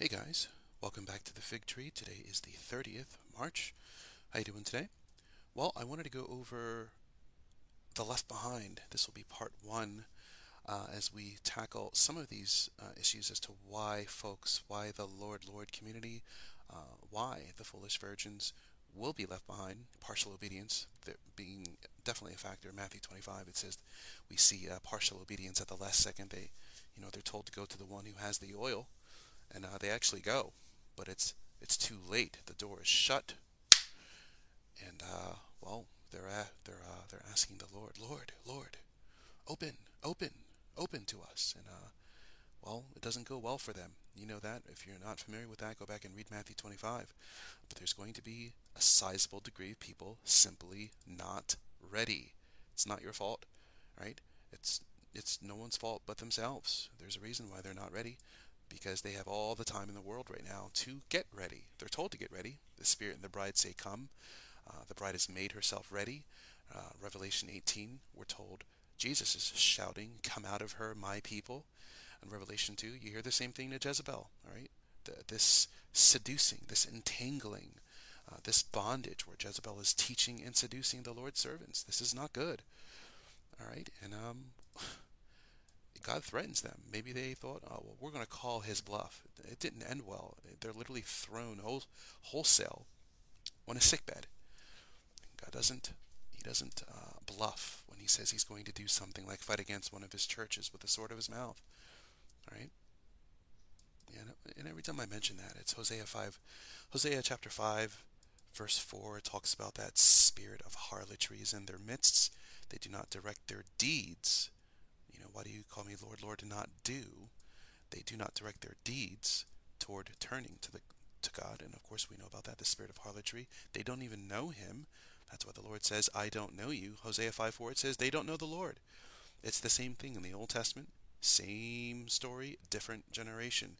Hey guys, welcome back to the Fig Tree. Today is the 30th March. How you doing today? Well, I wanted to go over the Left Behind. This will be part one uh, as we tackle some of these uh, issues as to why folks, why the Lord Lord community, uh, why the foolish virgins will be left behind. Partial obedience being definitely a factor. Matthew 25 it says we see uh, partial obedience at the last second. They, you know, they're told to go to the one who has the oil and uh, they actually go, but it's it's too late. The door is shut, and uh, well, they're at, they're uh, they're asking the Lord, Lord, Lord, open, open, open to us, and uh, well, it doesn't go well for them. You know that. If you're not familiar with that, go back and read Matthew 25. But there's going to be a sizable degree of people simply not ready. It's not your fault, right? It's it's no one's fault but themselves. There's a reason why they're not ready because they have all the time in the world right now to get ready. They're told to get ready. The Spirit and the bride say, Come. Uh, the bride has made herself ready. Uh, Revelation 18, we're told Jesus is shouting, Come out of her, my people. And Revelation 2, you hear the same thing to Jezebel, all right? The, this seducing, this entangling, uh, this bondage where Jezebel is teaching and seducing the Lord's servants. This is not good, all right? And um, God threatens them. Maybe they thought, oh, well, we're going to call his bluff. It didn't end well. They're literally thrown whole, wholesale on a sickbed. God doesn't, he doesn't uh, bluff when he says he's going to do something like fight against one of his churches with the sword of his mouth. All right? And, and every time I mention that, it's Hosea 5, Hosea chapter 5, verse 4 talks about that spirit of harlotry is in their midst. They do not direct their deeds you know, why do you call me Lord, Lord, and not do? They do not direct their deeds toward turning to the to God, and of course we know about that, the spirit of harlotry. They don't even know Him. That's why the Lord says, "I don't know you." Hosea five four it says they don't know the Lord. It's the same thing in the Old Testament, same story, different generation.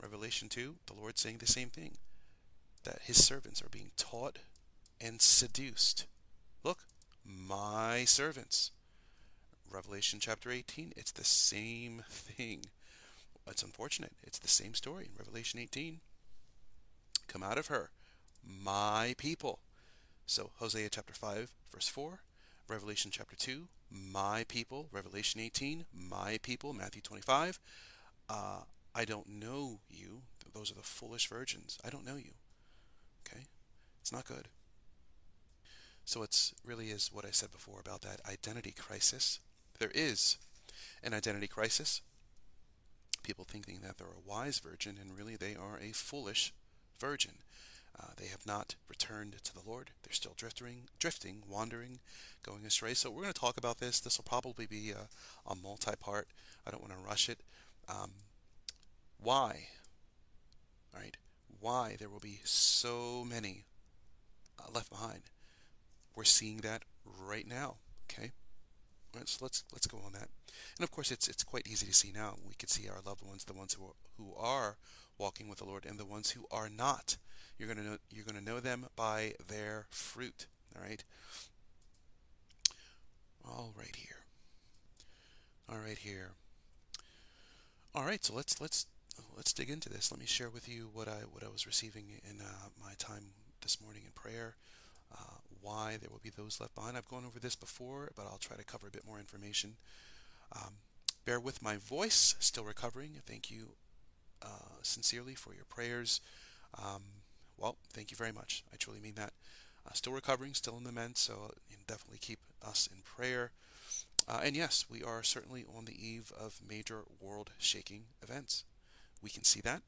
Revelation two, the Lord saying the same thing, that His servants are being taught and seduced. Look, my servants. Revelation chapter 18, it's the same thing. It's unfortunate. It's the same story in Revelation 18. Come out of her, my people. So, Hosea chapter 5, verse 4, Revelation chapter 2, my people, Revelation 18, my people, Matthew 25. Uh, I don't know you. Those are the foolish virgins. I don't know you. Okay? It's not good. So it's really is what I said before about that identity crisis there is an identity crisis. People thinking that they're a wise virgin, and really they are a foolish virgin. Uh, they have not returned to the Lord. They're still drifting, drifting, wandering, going astray. So we're going to talk about this. This will probably be a, a multi-part. I don't want to rush it. Um, why? All right. Why there will be so many uh, left behind? We're seeing that right now. Okay. Right, so let's let's go on that. And of course, it's it's quite easy to see now. We can see our loved ones, the ones who are, who are walking with the Lord, and the ones who are not. You're gonna know you're gonna know them by their fruit. All right. All right here. All right here. All right. So let's let's let's dig into this. Let me share with you what I what I was receiving in uh, my time this morning in prayer. Uh, why there will be those left behind. I've gone over this before, but I'll try to cover a bit more information. Um, bear with my voice, still recovering. Thank you uh, sincerely for your prayers. Um, well, thank you very much. I truly mean that. Uh, still recovering, still in the men, so definitely keep us in prayer. Uh, and yes, we are certainly on the eve of major world shaking events. We can see that.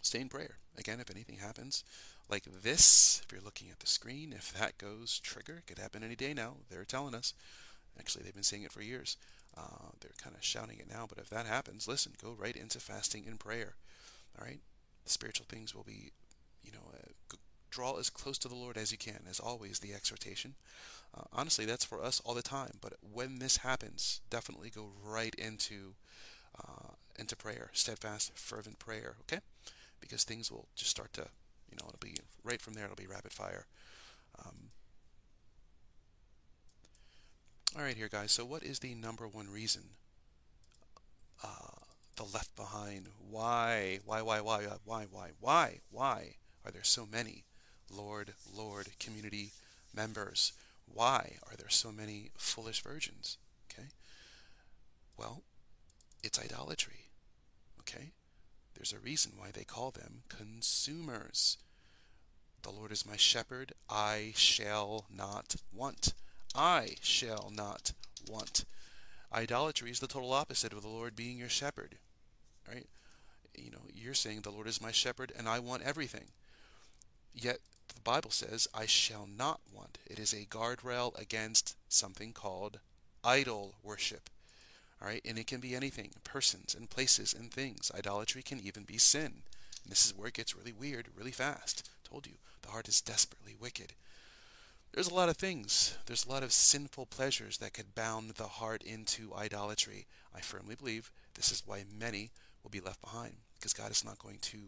Stay in prayer. Again, if anything happens, like this, if you're looking at the screen, if that goes trigger, it could happen any day now. They're telling us. Actually, they've been saying it for years. Uh, they're kind of shouting it now, but if that happens, listen, go right into fasting and prayer. All right? Spiritual things will be, you know, uh, draw as close to the Lord as you can, as always, the exhortation. Uh, honestly, that's for us all the time. But when this happens, definitely go right into uh, into prayer, steadfast, fervent prayer. Okay, because things will just start to you know, it'll be right from there. It'll be rapid fire. Um, all right, here, guys. So, what is the number one reason uh, the left behind. Why? Why, why, why, why, why, why, why are there so many Lord, Lord community members? Why are there so many foolish virgins? Okay. Well, it's idolatry. Okay. There's a reason why they call them consumers. The Lord is my shepherd, I shall not want. I shall not want. Idolatry is the total opposite of the Lord being your shepherd. Right? You know, you're saying the Lord is my shepherd and I want everything. Yet the Bible says, I shall not want. It is a guardrail against something called idol worship. All right, and it can be anything persons and places and things. Idolatry can even be sin. And this is where it gets really weird really fast. told you, the heart is desperately wicked. There's a lot of things. There's a lot of sinful pleasures that could bound the heart into idolatry. I firmly believe this is why many will be left behind because God is not going to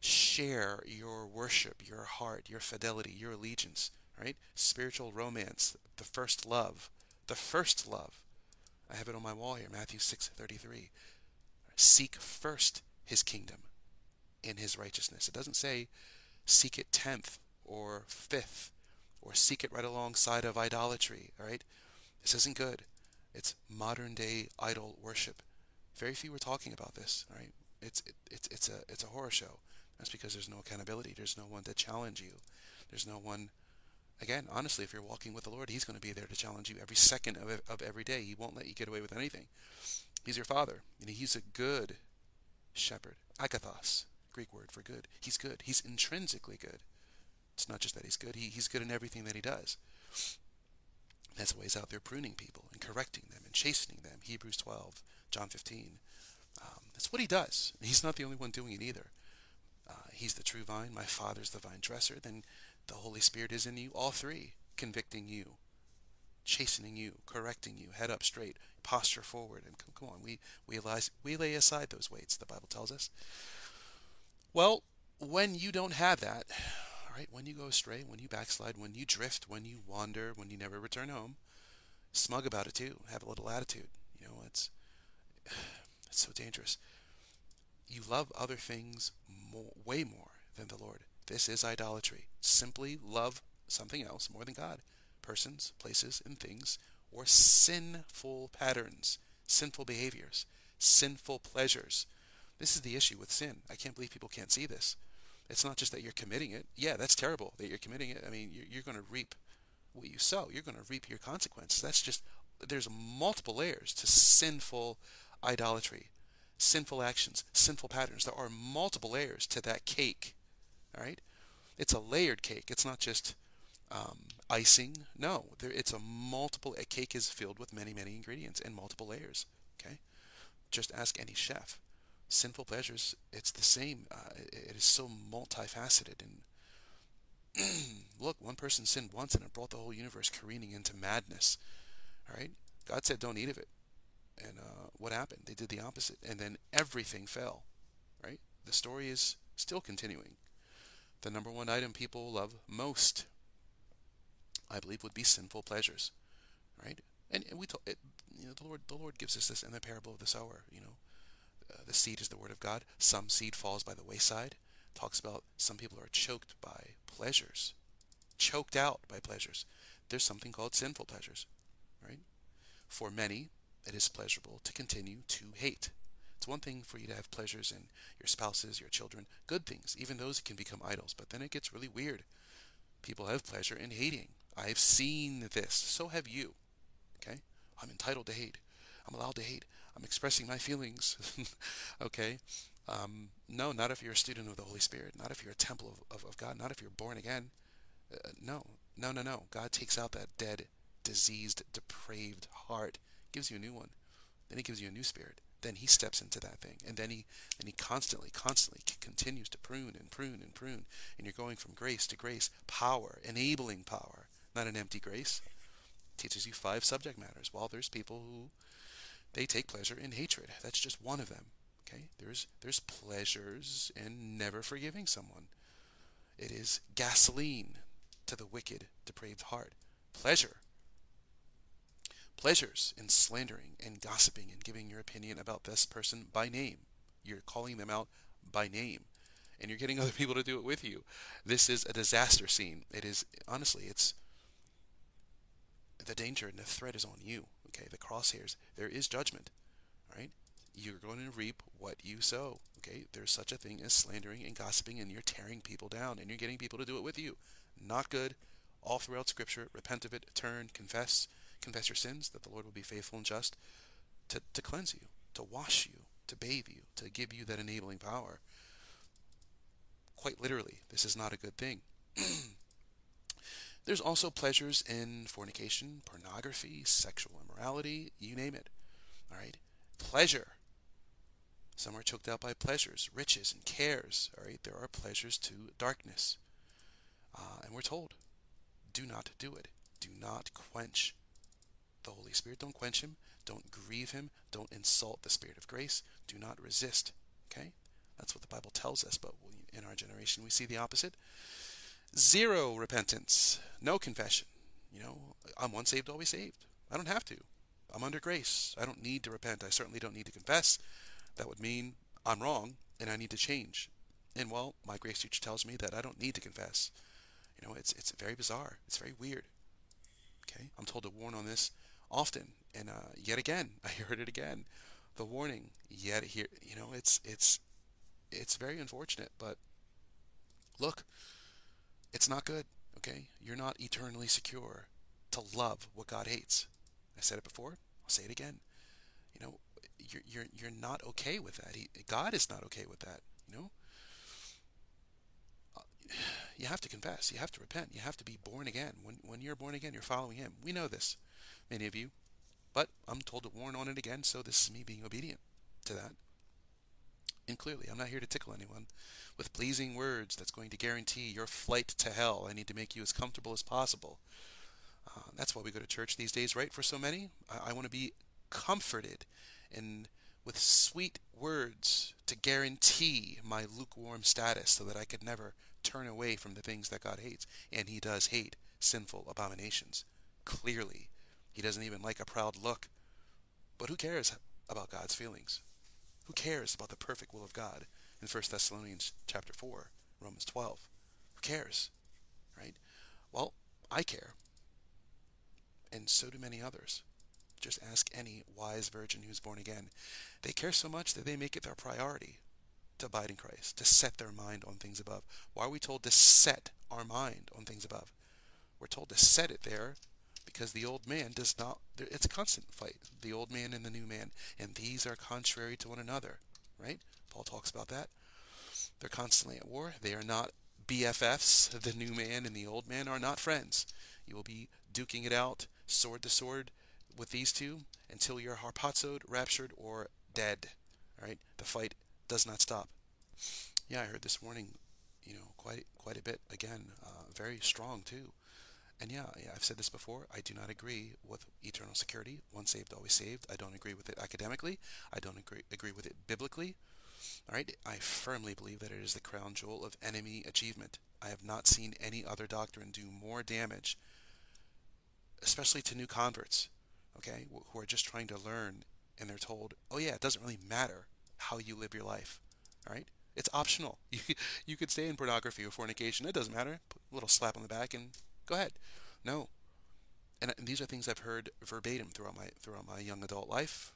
share your worship, your heart, your fidelity, your allegiance, right? Spiritual romance, the first love, the first love. I have it on my wall here, Matthew 6:33. Seek first his kingdom in his righteousness. It doesn't say seek it 10th or 5th or seek it right alongside of idolatry, all right? This isn't good. It's modern day idol worship. Very few are talking about this, all right? It's it, it's it's a it's a horror show. That's because there's no accountability. There's no one to challenge you. There's no one again, honestly, if you're walking with the Lord, He's going to be there to challenge you every second of, of every day. He won't let you get away with anything. He's your Father, and He's a good shepherd. Agathos, Greek word for good. He's good. He's intrinsically good. It's not just that He's good. He, he's good in everything that He does. That's why He's out there pruning people and correcting them and chastening them. Hebrews 12, John 15. Um, that's what He does. He's not the only one doing it either. Uh, he's the true vine. My Father's the vine dresser. Then the Holy Spirit is in you, all three, convicting you, chastening you, correcting you, head up straight, posture forward, and come, come on, we we lay, we lay aside those weights. The Bible tells us. Well, when you don't have that, all right, when you go astray, when you backslide, when you drift, when you wander, when you never return home, smug about it too. Have a little attitude. You know, it's it's so dangerous. You love other things more, way more than the Lord. This is idolatry. Simply love something else more than God. Persons, places, and things, or sinful patterns, sinful behaviors, sinful pleasures. This is the issue with sin. I can't believe people can't see this. It's not just that you're committing it. Yeah, that's terrible that you're committing it. I mean, you're, you're going to reap what you sow. You're going to reap your consequences. That's just, there's multiple layers to sinful idolatry, sinful actions, sinful patterns. There are multiple layers to that cake. All right, it's a layered cake. It's not just um, icing. No, there, it's a multiple. A cake is filled with many, many ingredients and multiple layers. Okay, just ask any chef. Sinful pleasures. It's the same. Uh, it is so multifaceted and. look, one person sinned once and it brought the whole universe careening into madness. All right? God said, don't eat of it. And uh, what happened? They did the opposite. And then everything fell. Right? The story is still continuing the number one item people love most, I believe, would be sinful pleasures, right? And, and we, told it, you know, the Lord, the Lord gives us this in the parable of the sower. You know, uh, the seed is the word of God. Some seed falls by the wayside. Talks about some people are choked by pleasures, choked out by pleasures. There's something called sinful pleasures, right? For many, it is pleasurable to continue to hate. It's one thing for you to have pleasures in your spouses, your children, good things. Even those can become idols, but then it gets really weird. People have pleasure in hating. I've seen this. So have you. Okay? I'm entitled to hate. I'm allowed to hate. I'm expressing my feelings. okay? Um, no, not if you're a student of the Holy Spirit. Not if you're a temple of, of, of God. Not if you're born again. Uh, no, no, no, no. God takes out that dead, diseased, depraved heart, gives you a new one. Then He gives you a new spirit then he steps into that thing. And then he and he constantly constantly continues to prune and prune and prune. And you're going from grace to grace power enabling power not an empty grace. Teaches you five subject matters while there's people who they take pleasure in hatred. That's just one of them okay? There's there's pleasures in never forgiving someone. It is gasoline to the wicked depraved heart. Pleasure pleasures in slandering and gossiping and giving your opinion about this person by name. You're calling them out by name and you're getting other people to do it with you. This is a disaster scene. It is honestly, it's the danger and the threat is on you. Okay, the crosshairs. There is judgment. All right, you're going to reap what you sow. Okay, there's such a thing as slandering and gossiping, and you're tearing people down, and you're getting people to do it with you. Not good. All throughout Scripture, repent of it, turn, confess, confess your sins, that the Lord will be faithful and just to, to cleanse you, to wash you, to bathe you, to give you that enabling power. Quite literally, this is not a good thing. There's also pleasures in fornication, pornography, sexual immorality, you name it. All right? Pleasure. Some are choked out by pleasures, riches, and cares. All right? There are pleasures to darkness. Uh, and we're told, do not do it. Do not quench the Holy Spirit. Don't quench him. Don't grieve him. Don't insult the Spirit of grace. Do not resist. Okay? That's what the Bible tells us, but in our generation we see the opposite. Zero repentance, no confession. You know, I'm once saved, always saved. I don't have to. I'm under grace. I don't need to repent. I certainly don't need to confess. That would mean I'm wrong and I need to change. And well, my grace teacher tells me that I don't need to confess. You know, it's it's very bizarre. It's very weird. Okay, I'm told to warn on this often, and uh, yet again, I heard it again. The warning, yet here, you know, it's it's it's very unfortunate, but look, it's not good, okay? You're not eternally secure to love what God hates. I said it before, I'll say it again. You know, you're you're you're not okay with that. He, God is not okay with that, you know? Uh, you have to confess. You have to repent. You have to be born again. When when you're born again, you're following him. We know this, many of you. But I'm told to warn on it again, so this is me being obedient to that. And clearly, I'm not here to tickle anyone with pleasing words that's going to guarantee your flight to hell. I need to make you as comfortable as possible. Uh, that's why we go to church these days, right? For so many, I, I want to be comforted and with sweet words to guarantee my lukewarm status so that I could never turn away from the things that God hates. And He does hate sinful abominations. Clearly, He doesn't even like a proud look. But who cares about God's feelings? Who cares about the perfect will of God in 1 Thessalonians chapter 4, Romans 12? Who cares? Right? Well, I care. And so do many others. Just ask any wise virgin who's born again. They care so much that they make it their priority to abide in Christ, to set their mind on things above. Why are we told to set our mind on things above? We're told to set it there because the old man does not, it's a constant fight, the old man and the new man, and these are contrary to one another, right? Paul talks about that. They're constantly at war. They are not BFFs. The new man and the old man are not friends. You will be duking it out, sword to sword, with these two until you're harpazoed, raptured, or dead. All right? The fight does not stop. Yeah, I heard this morning, you know, quite quite a bit. Again, uh, very strong too. And yeah, yeah, I've said this before. I do not agree with eternal security, once saved, always saved. I don't agree with it academically. I don't agree agree with it biblically. All right, I firmly believe that it is the crown jewel of enemy achievement. I have not seen any other doctrine do more damage, especially to new converts, okay, who are just trying to learn and they're told, "Oh yeah, it doesn't really matter how you live your life." All right? It's optional. You you could stay in pornography or fornication. It doesn't matter. Put a little slap on the back and Go ahead. No. And, these are things I've heard verbatim throughout my throughout my young adult life,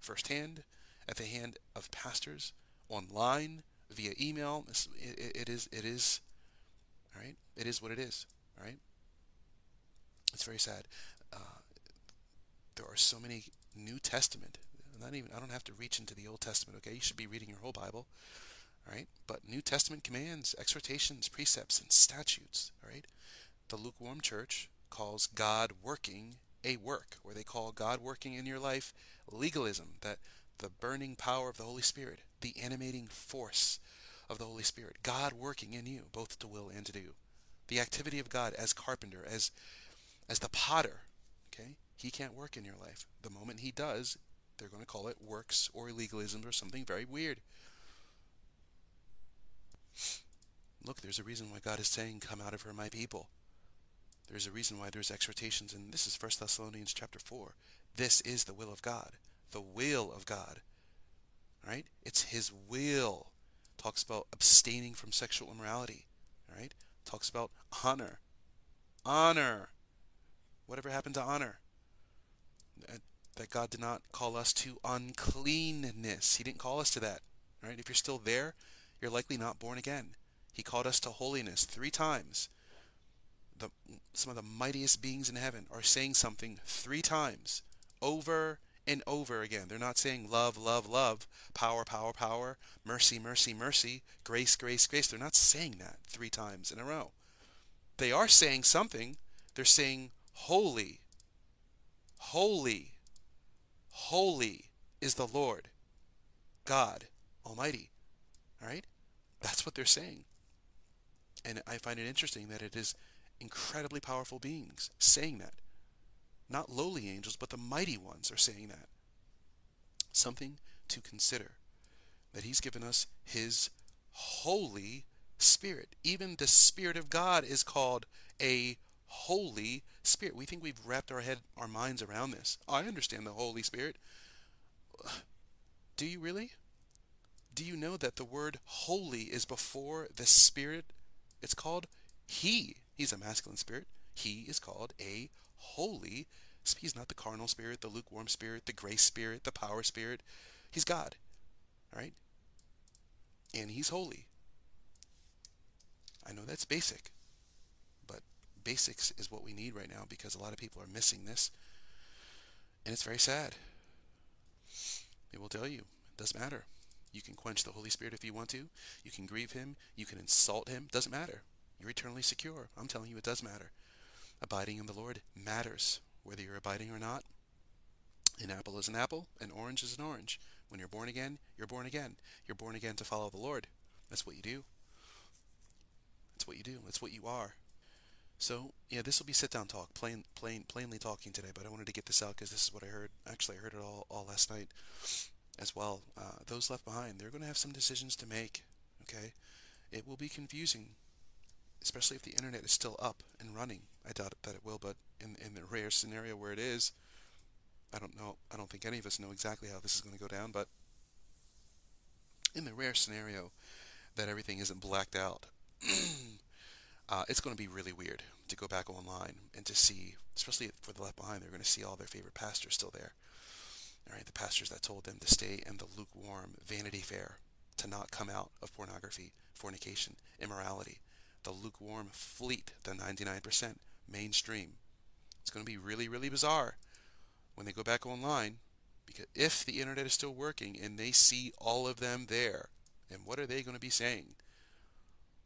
firsthand, at the hand of pastors, online, via email. It, it is it is, all right. It is what it is. All right. It's very sad. Uh, there are so many New Testament. Not even I don't have to reach into the Old Testament. Okay, you should be reading your whole Bible. All right. But New Testament commands, exhortations, precepts, and statutes. All right the lukewarm church calls God working a work, or they call God working in your life legalism, that the burning power of the Holy Spirit, the animating force of the Holy Spirit, God working in you, both to will and to do. The activity of God as carpenter, as as the potter, okay? He can't work in your life. The moment he does, they're going to call it works or legalism or something very weird. Look, there's a reason why God is saying, Come out of her, my people. There's a reason why there's exhortations, and this is 1 Thessalonians chapter 4. This is the will of God. The will of God. Right? It's His will. Talks about abstaining from sexual immorality. Right? Talks about honor. Honor. Whatever happened to honor? That God did not call us to uncleanness. He didn't call us to that. Right? If you're still there, you're likely not born again. He called us to holiness three times. The, some of the mightiest beings in heaven are saying something three times over and over again. They're not saying love, love, love, power, power, power, mercy, mercy, mercy, grace, grace, grace. They're not saying that three times in a row. They are saying something. They're saying holy, holy, holy is the Lord God Almighty. All right? That's what they're saying. And I find it interesting that it is incredibly powerful beings saying that. Not lowly angels, but the mighty ones are saying that. Something to consider. That He's given us His Holy Spirit. Even the Spirit of God is called a Holy Spirit. We think we've wrapped our head, our minds around this. I understand the Holy Spirit. Do you really? Do you know that the word holy is before the Spirit? It's called He. He's a masculine spirit. He is called a holy. He's not the carnal spirit, the lukewarm spirit, the grace spirit, the power spirit. He's God. All right? And he's holy. I know that's basic, but basics is what we need right now because a lot of people are missing this. And it's very sad. It will tell you, it doesn't matter. You can quench the Holy Spirit if you want to. You can grieve him. You can insult him. Doesn't matter. You're eternally secure. I'm telling you, it does matter. Abiding in the Lord matters, whether you're abiding or not. An apple is an apple, an orange is an orange. When you're born again, you're born again. You're born again to follow the Lord. That's what you do. That's what you do. That's what you are. So yeah, this will be sit down talk, plain, plain, plainly talking today. But I wanted to get this out because this is what I heard. Actually, I heard it all, all last night as well. Uh, those left behind, they're going to have some decisions to make. Okay, it will be confusing especially if the internet is still up and running. I doubt that it will, but in in the rare scenario where it is, I don't know. I don't think any of us know exactly how this is going to go down, but in the rare scenario that everything isn't blacked out, uh, it's going to be really weird to go back online and to see, especially for the left behind, they're going to see all their favorite pastors still there. All right, the pastors that told them to stay in the lukewarm Vanity Fair, to not come out of pornography, fornication, immorality, the lukewarm fleet, the 99% mainstream. It's going to be really, really bizarre when they go back online because if the internet is still working and they see all of them there, and what are they going to be saying?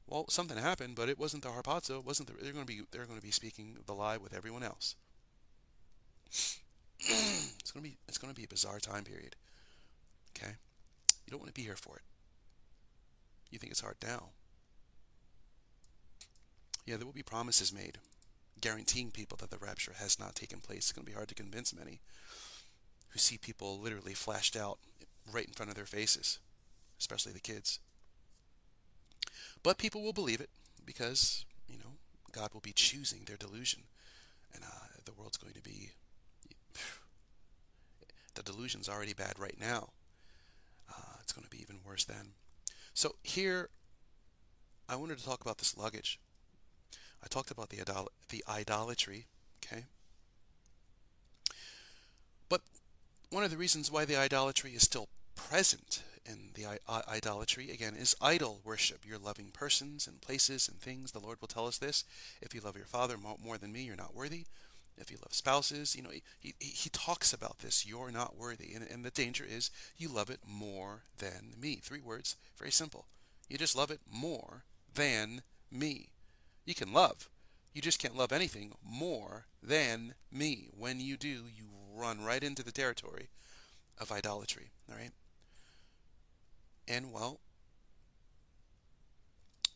Well, something happened, but it wasn't the harpazo. It wasn't the, they're going to be they're going to be speaking the lie with everyone else. it's going to be it's going to be a bizarre time period. Okay, you don't want to be here for it. You think it's hard now. Yeah, there will be promises made guaranteeing people that the rapture has not taken place. It's going to be hard to convince many who see people literally flashed out right in front of their faces, especially the kids. But people will believe it because, you know, God will be choosing their delusion. And uh, the world's going to be. The delusion's already bad right now. Uh, it's going to be even worse then. So here, I wanted to talk about this luggage. I talked about the, idol the idolatry, okay? But one of the reasons why the idolatry is still present in the idolatry, again, is idol worship. You're loving persons and places and things. The Lord will tell us this. If you love your father more than me, you're not worthy. If you love spouses, you know, he, he, he talks about this. You're not worthy. And, and the danger is you love it more than me. Three words, very simple. You just love it more than me. You can love. You just can't love anything more than me. When you do, you run right into the territory of idolatry. All right? And, well,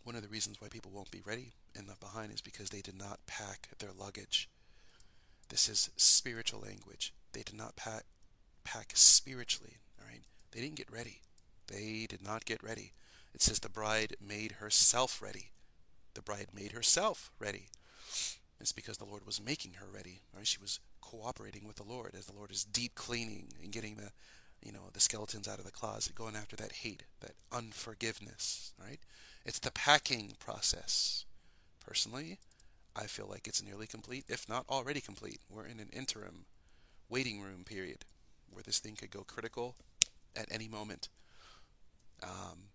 one of the reasons why people won't be ready and left behind is because they did not pack their luggage. This is spiritual language. They did not pack, pack spiritually. All right? They didn't get ready. They did not get ready. It says the bride made herself ready. The bride made herself ready. It's because the Lord was making her ready. Right? She was cooperating with the Lord as the Lord is deep cleaning and getting the, you know, the skeletons out of the closet, going after that hate, that unforgiveness. Right? It's the packing process. Personally, I feel like it's nearly complete, if not already complete. We're in an interim waiting room period where this thing could go critical at any moment. Um,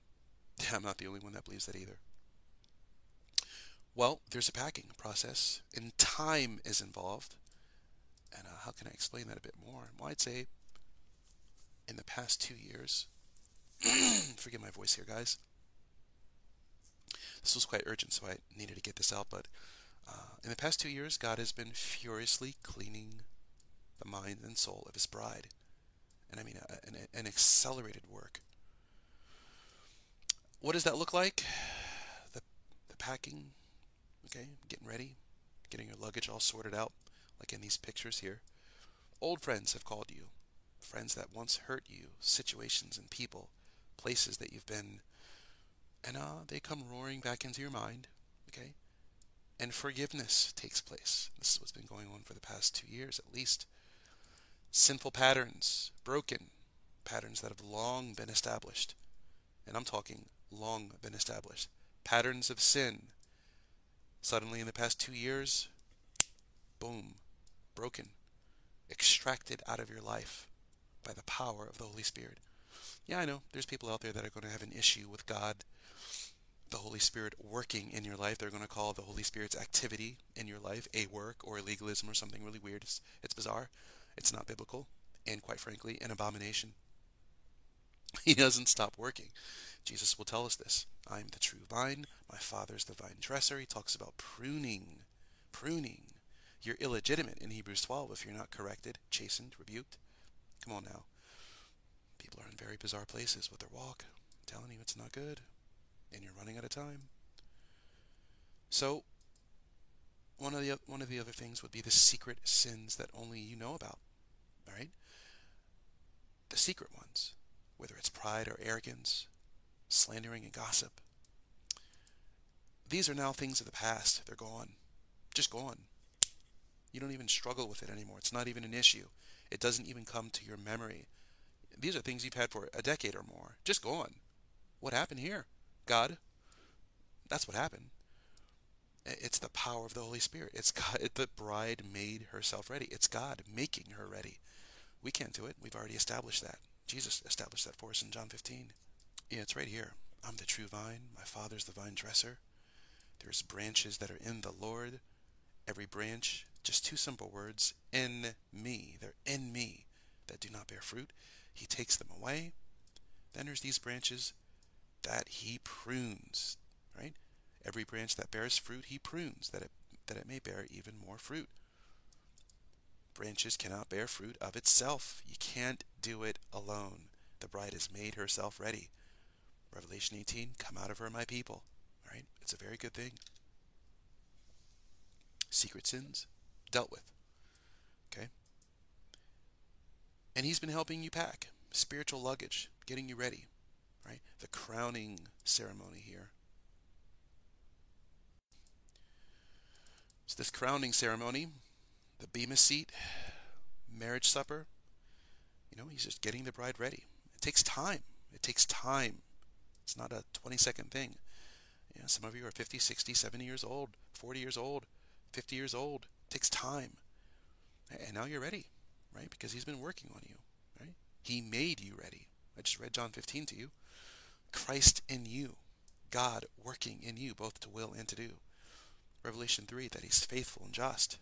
I'm not the only one that believes that either. Well, there's a packing process, and time is involved. And uh, how can I explain that a bit more? Well, I'd say in the past two years, forgive my voice here, guys. This was quite urgent, so I needed to get this out. But uh, in the past two years, God has been furiously cleaning the mind and soul of His bride, and I mean a, an, an accelerated work. What does that look like? The the packing, okay, getting ready, getting your luggage all sorted out, like in these pictures here. Old friends have called you, friends that once hurt you, situations and people, places that you've been, and uh, they come roaring back into your mind, okay? And forgiveness takes place. This is what's been going on for the past two years at least. Sinful patterns, broken patterns that have long been established. And I'm talking long been established. Patterns of sin. Suddenly, in the past two years, boom, broken, extracted out of your life by the power of the Holy Spirit. Yeah, I know there's people out there that are going to have an issue with God, the Holy Spirit working in your life. They're going to call the Holy Spirit's activity in your life a work or a legalism or something really weird. It's, it's bizarre. It's not biblical, and quite frankly, an abomination. He doesn't stop working. Jesus will tell us this. I am the true vine, my Father's the vine dresser. He talks about pruning. Pruning. You're illegitimate in Hebrews 12 if you're not corrected, chastened, rebuked. Come on now. People are in very bizarre places with their walk. I'm telling you, it's not good. And you're running out of time. So, one of the one of the other things would be the secret sins that only you know about. All right? The secret ones, whether it's pride or arrogance, slandering and gossip. These are now things of the past. They're gone. Just gone. You don't even struggle with it anymore. It's not even an issue. It doesn't even come to your memory. These are things you've had for a decade or more. Just gone. What happened here? God. That's what happened. It's the power of the Holy Spirit. It's God. The bride made herself ready. It's God making her ready. We can't do it. We've already established that. Jesus established that for us in John 15. Yeah, it's right here. I'm the true vine. My Father's the vine dresser. There's branches that are in the Lord. Every branch, just two simple words, in me. They're in me that do not bear fruit. He takes them away. Then there's these branches that he prunes, right? Every branch that bears fruit, he prunes, that it, that it may bear even more fruit. Branches cannot bear fruit of itself. You can't do it alone. The bride has made herself ready. Revelation 18, come out of her, my people. All right? It's a very good thing. Secret sins, dealt with. Okay? And he's been helping you pack spiritual luggage, getting you ready. Right? The crowning ceremony here. So this crowning ceremony, the Bema seat, marriage supper, you know, he's just getting the bride ready. It takes time. It takes time. It's not a 20 second thing. You know, some of you are 50, 60, 70 years old, 40 years old, 50 years old. It takes time. And now you're ready, right? Because he's been working on you, right? He made you ready. I just read John 15 to you. Christ in you, God working in you, both to will and to do. Revelation 3, that he's faithful and just.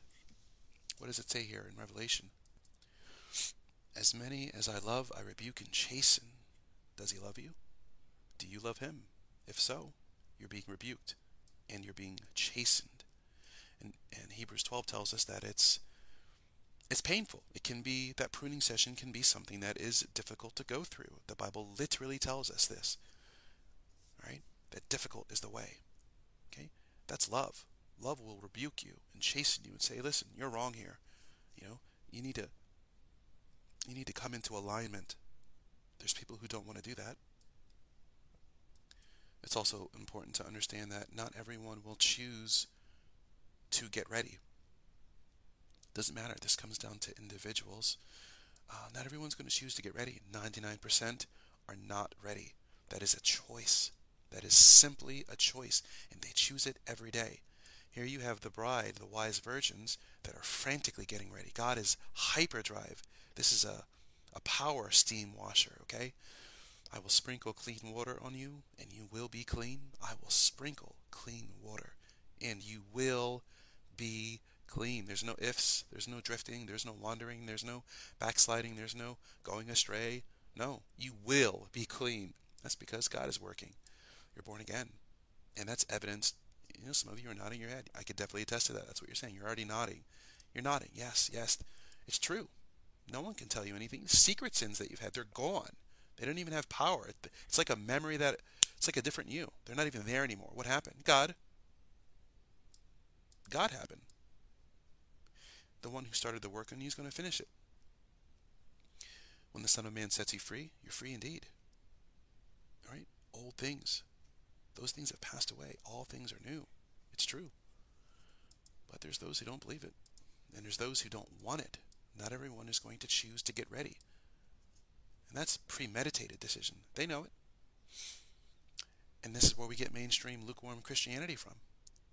What does it say here in Revelation? As many as I love, I rebuke and chasten. Does he love you? Do you love him? If so, you're being rebuked and you're being chastened. And, and Hebrews 12 tells us that it's it's painful. It can be that pruning session can be something that is difficult to go through. The Bible literally tells us this. Right? That difficult is the way. Okay? That's love. Love will rebuke you and chasten you and say, "Listen, you're wrong here. You know, you need to you need to come into alignment." There's people who don't want to do that. It's also important to understand that not everyone will choose to get ready. Doesn't matter. This comes down to individuals. Uh, not everyone's going to choose to get ready. 99% are not ready. That is a choice. That is simply a choice, and they choose it every day. Here you have the bride, the wise virgins, that are frantically getting ready. God is hyperdrive. This is a, a power steam washer, okay? I will sprinkle clean water on you, and you will be clean. I will sprinkle clean water, and you will be clean. There's no ifs, there's no drifting, there's no wandering, there's no backsliding, there's no going astray. No, you will be clean. That's because God is working. You're born again. And that's evidence. You know, some of you are nodding your head. I could definitely attest to that. That's what you're saying. You're already nodding. You're nodding. Yes, yes. It's true. No one can tell you anything. Secret sins that you've had, they're gone. They don't even have power. It's like a memory that, it's like a different you. They're not even there anymore. What happened? God. God happened. The one who started the work and he's going to finish it. When the Son of Man sets you free, you're free indeed. All right? Old things, those things have passed away. All things are new. It's true. But there's those who don't believe it. And there's those who don't want it. Not everyone is going to choose to get ready. And that's premeditated decision. They know it. And this is where we get mainstream lukewarm Christianity from.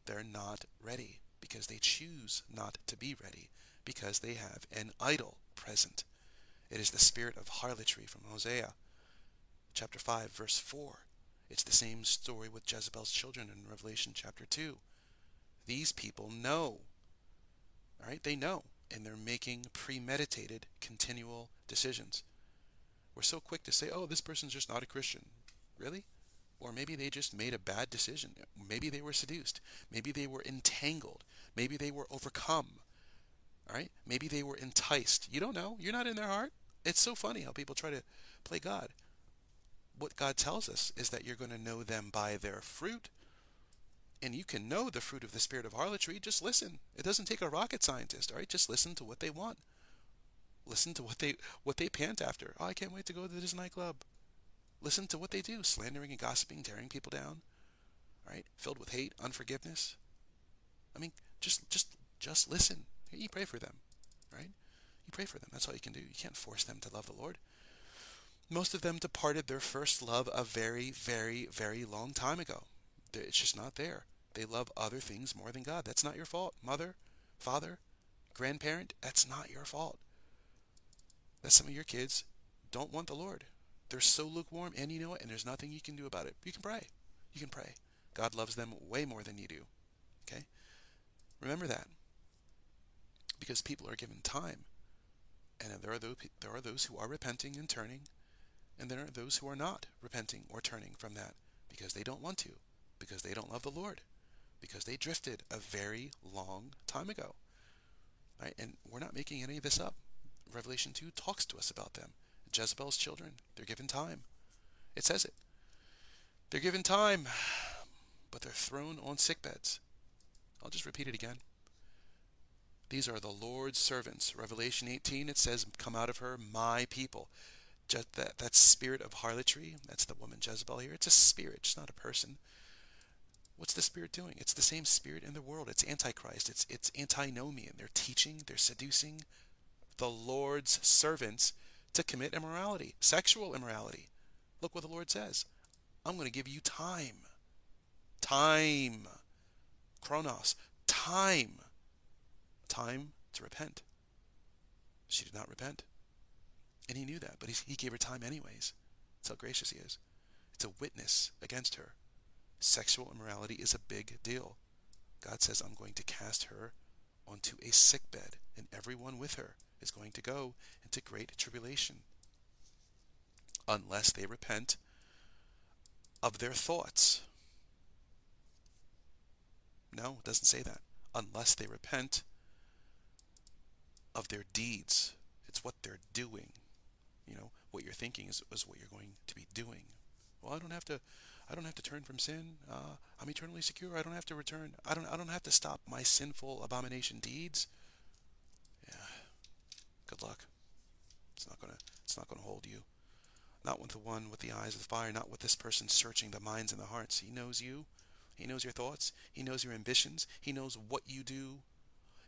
They're not ready because they choose not to be ready because they have an idol present. It is the spirit of harlotry from Hosea chapter 5 verse 4. It's the same story with Jezebel's children in Revelation chapter 2. These people know. All right? They know and they're making premeditated continual decisions. We're so quick to say, "Oh, this person's just not a Christian." Really? Or maybe they just made a bad decision. Maybe they were seduced. Maybe they were entangled. Maybe they were overcome. All right? Maybe they were enticed. You don't know. You're not in their heart. It's so funny how people try to play God. What God tells us is that you're going to know them by their fruit. And you can know the fruit of the spirit of harlotry. Just listen. It doesn't take a rocket scientist, all right? Just listen to what they want. Listen to what they what they pant after. Oh, I can't wait to go to this nightclub. Listen to what they do, slandering and gossiping, tearing people down. Right? Filled with hate, unforgiveness. I mean, just just just listen. You pray for them, right? You pray for them. That's all you can do. You can't force them to love the Lord. Most of them departed their first love a very, very, very long time ago. It's just not there. They love other things more than God. That's not your fault. Mother, father, grandparent, that's not your fault. That some of your kids don't want the Lord. They're so lukewarm, and you know it, and there's nothing you can do about it. You can pray. You can pray. God loves them way more than you do. Okay? Remember that. Because people are given time. And there are, those, there are those who are repenting and turning, and there are those who are not repenting or turning from that because they don't want to, because they don't love the Lord, because they drifted a very long time ago. Right? And we're not making any of this up. Revelation 2 talks to us about them. Jezebel's children, they're given time. It says it. They're given time, but they're thrown on sick beds. I'll just repeat it again. These are the Lord's servants. Revelation 18, it says, Come out of her, my people. That, that spirit of harlotry, that's the woman Jezebel here. It's a spirit, it's not a person. What's the spirit doing? It's the same spirit in the world. It's antichrist. It's it's antinomian. They're teaching, they're seducing the Lord's servants to commit immorality, sexual immorality. Look what the Lord says. I'm going to give you time. Time. Chronos. Time time to repent. She did not repent. And he knew that, but he, gave her time anyways. That's how gracious he is. It's a witness against her. Sexual immorality is a big deal. God says, I'm going to cast her onto a sick bed, and everyone with her is going to go into great tribulation unless they repent of their thoughts. No, it doesn't say that. Unless they repent of their deeds. It's what they're doing. You know, what you're thinking is, is what you're going to be doing. Well, I don't have to. I don't have to turn from sin. Uh, I'm eternally secure. I don't have to return. I don't. I don't have to stop my sinful abomination deeds. Good luck. It's not gonna. It's not gonna hold you. Not with the one with the eyes of the fire. Not with this person searching the minds and the hearts. He knows you. He knows your thoughts. He knows your ambitions. He knows what you do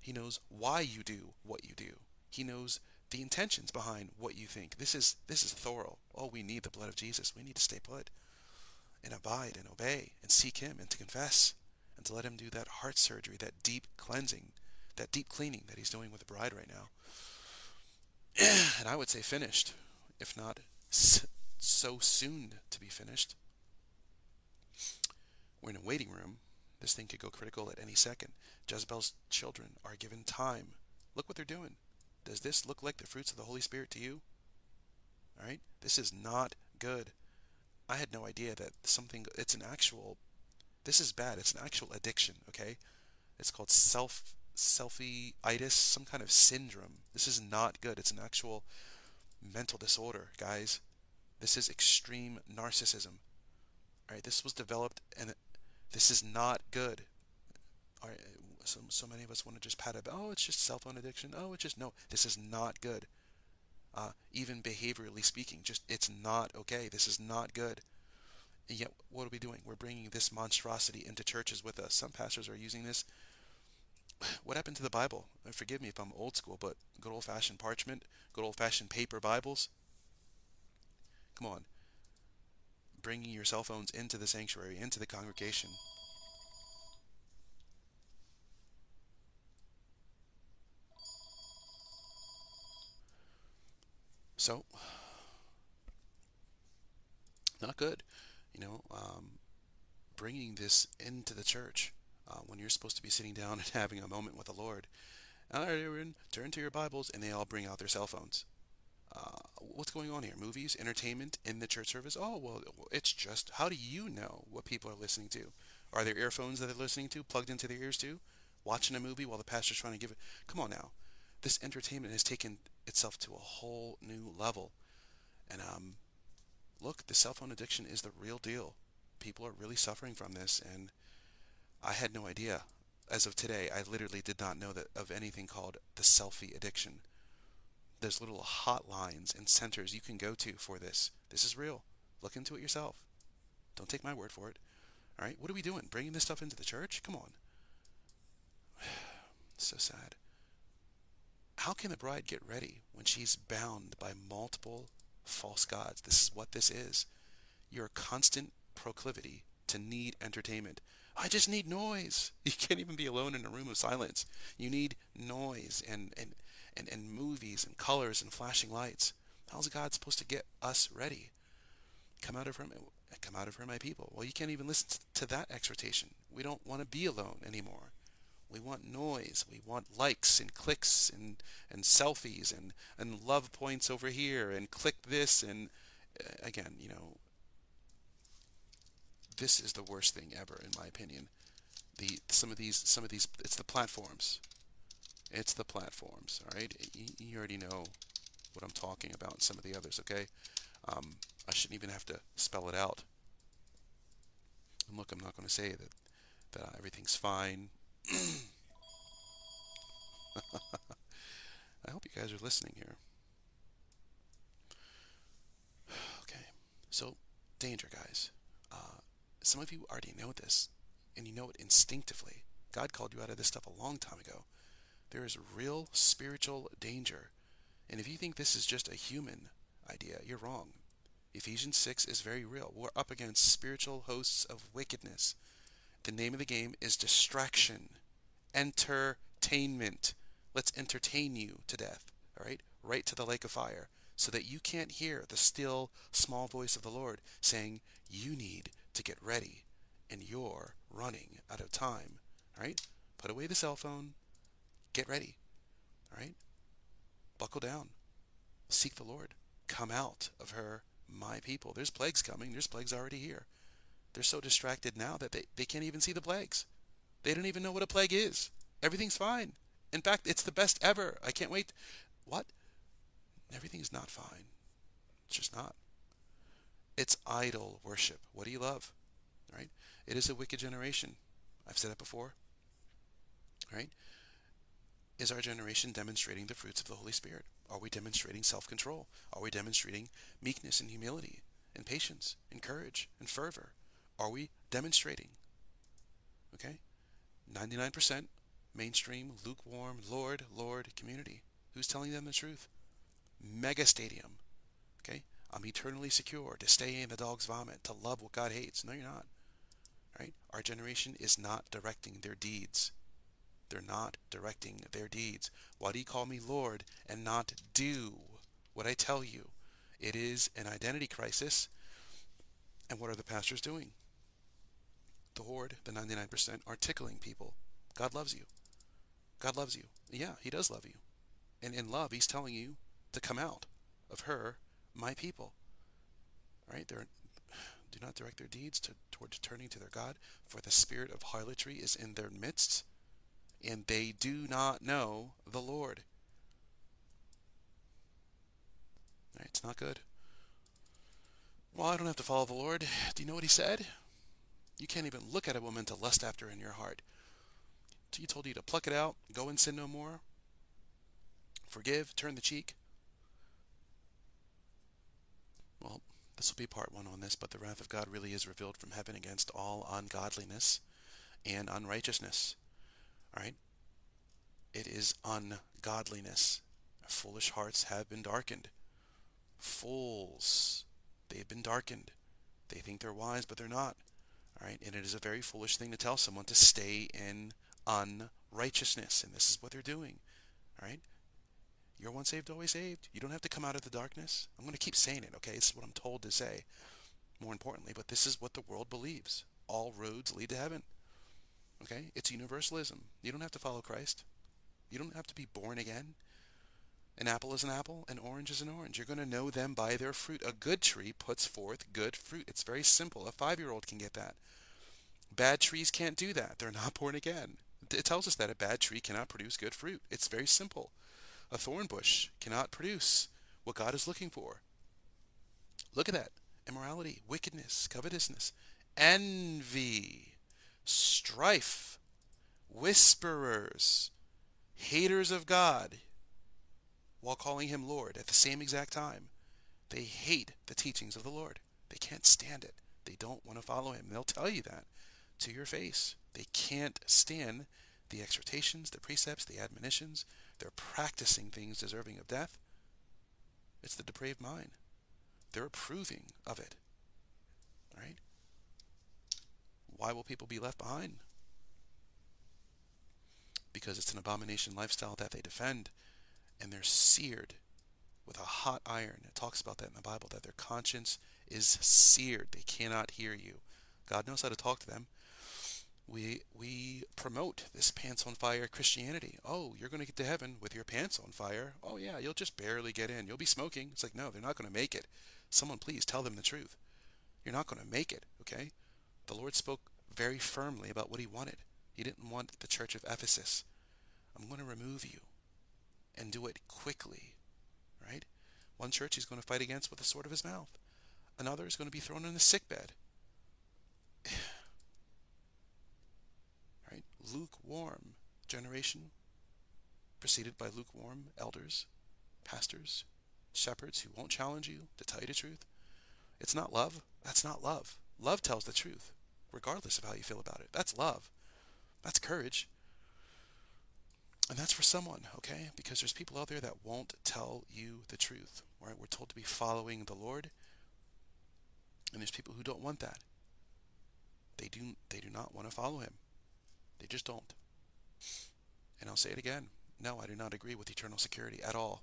He knows why you do what you do. He knows the intentions behind what you think. This is this is thorough. Oh, we need the blood of Jesus. We need to stay put and abide and obey and seek him and to confess and to let him do that heart surgery, that deep cleansing, that deep cleaning that he's doing with the bride right now. and I would say finished, if not so soon to be finished. We're in a waiting room. This thing could go critical at any second. Jezebel's children are given time. Look what they're doing. Does this look like the fruits of the Holy Spirit to you? All right? This is not good. I had no idea that something, it's an actual, this is bad. It's an actual addiction, okay? It's called self, selfie-itis, some kind of syndrome. This is not good. It's an actual mental disorder, guys. This is extreme narcissism. All right, this was developed, and this is not good. All right, so, so many of us want to just pat it. Oh, it's just cell phone addiction. Oh, it's just no. This is not good. Uh, even behaviorally speaking, just it's not okay. This is not good. And yet, what are we doing? We're bringing this monstrosity into churches with us. Some pastors are using this. What happened to the Bible? Forgive me if I'm old school, but good old-fashioned parchment, good old-fashioned paper Bibles. Come on. Bringing your cell phones into the sanctuary, into the congregation. So, not good. You know, um, bringing this into the church uh, when you're supposed to be sitting down and having a moment with the Lord. All right, everyone, turn to your Bibles, and they all bring out their cell phones. Uh, what's going on here? Movies, entertainment in the church service? Oh, well, it's just, how do you know what people are listening to? Are there earphones that they're listening to plugged into their ears too? Watching a movie while the pastor's trying to give it? Come on now. This entertainment has taken itself to a whole new level. And um, look, the cell phone addiction is the real deal. People are really suffering from this, and I had no idea. As of today, I literally did not know that of anything called the selfie addiction. There's little hotlines and centers you can go to for this. This is real. Look into it yourself. Don't take my word for it. All right, what are we doing? Bringing this stuff into the church? Come on. so sad. How can the bride get ready when she's bound by multiple false gods? This is what this is. Your constant proclivity to need entertainment. I just need noise. You can't even be alone in a room of silence. You need noise and, and, and, and movies and colors and flashing lights. How's God supposed to get us ready? Come out of her, come out of her, my people. Well, you can't even listen to that exhortation. We don't want to be alone anymore. We want noise. We want likes and clicks and, and selfies and, and love points over here and click this. And uh, again, you know, this is the worst thing ever, in my opinion. The some of these some of these it's the platforms. It's the platforms. All right, you, already know what I'm talking about. And some of the others, okay. Um, I shouldn't even have to spell it out. And look, I'm not going to say that that everything's fine I hope you guys are listening here. Okay, so danger, guys. Some of you already know this, and you know it instinctively. God called you out of this stuff a long time ago. There is real spiritual danger. And if you think this is just a human idea, you're wrong. Ephesians 6 is very real. We're up against spiritual hosts of wickedness. The name of the game is distraction, entertainment. Let's entertain you to death, all right? Right to the lake of fire, so that you can't hear the still, small voice of the Lord saying, You need to get ready, and you're running out of time, all right? Put away the cell phone, get ready, all right? Buckle down, seek the Lord, come out of her, my people. There's plagues coming, there's plagues already here. They're so distracted now that they, they can't even see the plagues. They don't even know what a plague is. Everything's fine. In fact, it's the best ever. I can't wait. What? Everything's not fine. It's just not. It's idol worship. What do you love? Right? It is a wicked generation. I've said it before. Right? Is our generation demonstrating the fruits of the Holy Spirit? Are we demonstrating self control? Are we demonstrating meekness and humility and patience and courage and fervor? Are we demonstrating? Okay? 99% mainstream, lukewarm, Lord, Lord community. Who's telling them the truth? Mega stadium. I'm eternally secure to stay in the dog's vomit, to love what God hates. No, you're not. Right? Our generation is not directing their deeds. They're not directing their deeds. Why do you call me Lord and not do what I tell you? It is an identity crisis. And what are the pastors doing? The horde, the 99%, are tickling people. God loves you. God loves you. Yeah, He does love you. And in love, He's telling you to come out of her, my people. Right? They're, do not direct their deeds to, toward turning to their God, for the spirit of harlotry is in their midst, and they do not know the Lord. Right? It's not good. Well, I don't have to follow the Lord. Do you know what he said? You can't even look at a woman to lust after in your heart. He told you to pluck it out, go and sin no more, forgive, turn the cheek. Well, this will be part one on this, but the wrath of God really is revealed from heaven against all ungodliness and unrighteousness. All right? It is ungodliness. Foolish hearts have been darkened. Fools, they have been darkened. They think they're wise, but they're not. All right? And it is a very foolish thing to tell someone to stay in unrighteousness. And this is what they're doing. All right? You're once saved, always saved. You don't have to come out of the darkness. I'm going to keep saying it, okay? This is what I'm told to say, more importantly. But this is what the world believes. All roads lead to heaven. Okay? It's universalism. You don't have to follow Christ. You don't have to be born again. An apple is an apple, an orange is an orange. You're going to know them by their fruit. A good tree puts forth good fruit. It's very simple. A five year old can get that. Bad trees can't do that. They're not born again. It tells us that a bad tree cannot produce good fruit. It's very simple. A thorn bush cannot produce what God is looking for. Look at that immorality, wickedness, covetousness, envy, strife, whisperers, haters of God, while calling him Lord at the same exact time. They hate the teachings of the Lord. They can't stand it. They don't want to follow him. They'll tell you that to your face. They can't stand the exhortations, the precepts, the admonitions. They're practicing things deserving of death. It's the depraved mind. They're approving of it. Right? Why will people be left behind? Because it's an abomination lifestyle that they defend, and they're seared with a hot iron. It talks about that in the Bible, that their conscience is seared. They cannot hear you. God knows how to talk to them we we promote this pants on fire Christianity. Oh, you're going to get to heaven with your pants on fire. Oh yeah, you'll just barely get in. You'll be smoking. It's like no, they're not going to make it. Someone please tell them the truth. You're not going to make it, okay? The Lord spoke very firmly about what he wanted. He didn't want the church of Ephesus. I'm going to remove you and do it quickly, right? One church he's going to fight against with the sword of his mouth. Another is going to be thrown in a sick bed. Lukewarm generation, preceded by lukewarm elders, pastors, shepherds who won't challenge you to tell you the truth. It's not love. That's not love. Love tells the truth, regardless of how you feel about it. That's love. That's courage. And that's for someone, okay? Because there's people out there that won't tell you the truth. Right? We're told to be following the Lord. And there's people who don't want that. They do they do not want to follow him. They just don't. And I'll say it again. No, I do not agree with eternal security at all.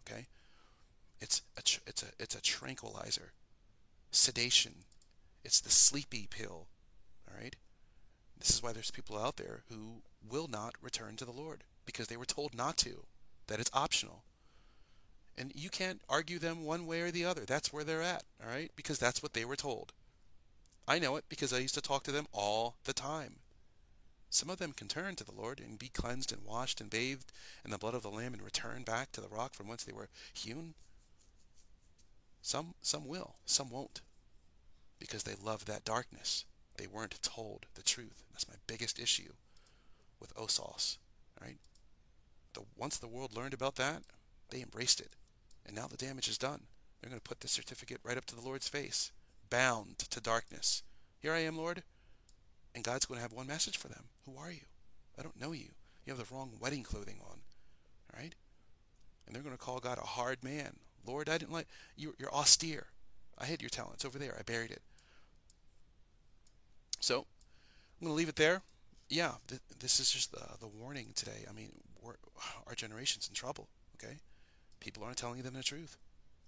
Okay? It's a it's a it's a tranquilizer. Sedation. It's the sleepy pill. All right? This is why there's people out there who will not return to the Lord because they were told not to, that it's optional. And you can't argue them one way or the other. That's where they're at, all right? Because that's what they were told. I know it because I used to talk to them all the time. Some of them can turn to the Lord and be cleansed and washed and bathed in the blood of the Lamb and return back to the rock from whence they were hewn. Some, some will, some won't, because they love that darkness. They weren't told the truth. That's my biggest issue with OSAS. Right? The, once the world learned about that, they embraced it. And now the damage is done. They're going to put this certificate right up to the Lord's face, bound to darkness. Here I am, Lord. And God's going to have one message for them. Who are you? I don't know you. You have the wrong wedding clothing on. All right? And they're going to call God a hard man. Lord, I didn't like you. You're austere. I hid your talents over there. I buried it. So I'm going to leave it there. Yeah, th- this is just the, the warning today. I mean, our generation's in trouble. Okay, people aren't telling them the truth.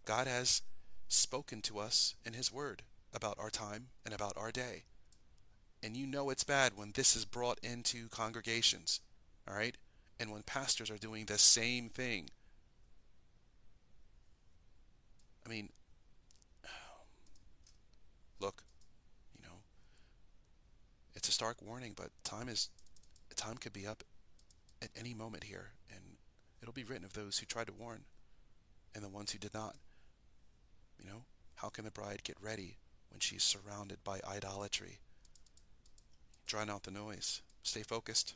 God has spoken to us in His Word about our time and about our day. And you know it's bad when this is brought into congregations, all right? And when pastors are doing the same thing. I mean, look, you know, it's a stark warning, but time is time could be up at any moment here, and it'll be written of those who tried to warn and the ones who did not. You know, how can the bride get ready when she's surrounded by idolatry? Drown out the noise. Stay focused.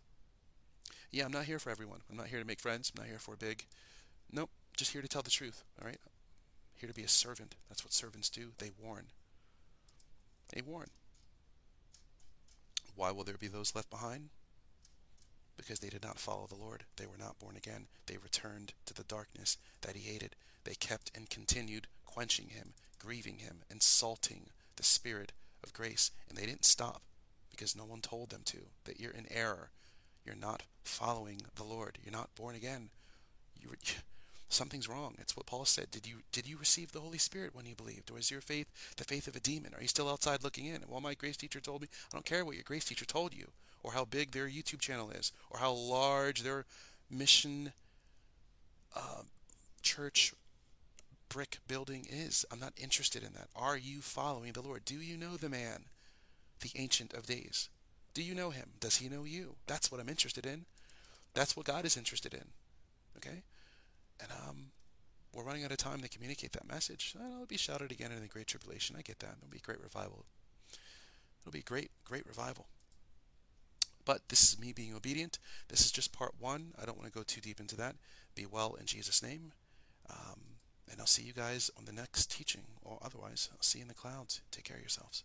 Yeah, I'm not here for everyone. I'm not here to make friends. I'm not here for a big. Nope, just here to tell the truth. All right? Here to be a servant. That's what servants do. They warn. They warn. Why will there be those left behind? Because they did not follow the Lord. They were not born again. They returned to the darkness that he hated. They kept and continued quenching him, grieving him, insulting the Spirit of grace. And they didn't stop because no one told them to. That you're in error. You're not following the Lord. You're not born again. You, something's wrong. It's what Paul said. Did you did you receive the Holy Spirit when you believed, or is your faith the faith of a demon? Are you still outside looking in? Well, my grace teacher told me. I don't care what your grace teacher told you, or how big their YouTube channel is, or how large their mission uh, church brick building is. I'm not interested in that. Are you following the Lord? Do you know the man, the Ancient of Days? Do you know him? Does he know you? That's what I'm interested in. That's what God is interested in. Okay? And um, we're running out of time to communicate that message. It'll be shouted again in the Great Tribulation. I get that. It'll be a great revival. It'll be a great, great revival. But this is me being obedient. This is just part one. I don't want to go too deep into that. Be well in Jesus' name. Um, and I'll see you guys on the next teaching, or otherwise, I'll see you in the clouds. Take care of yourselves.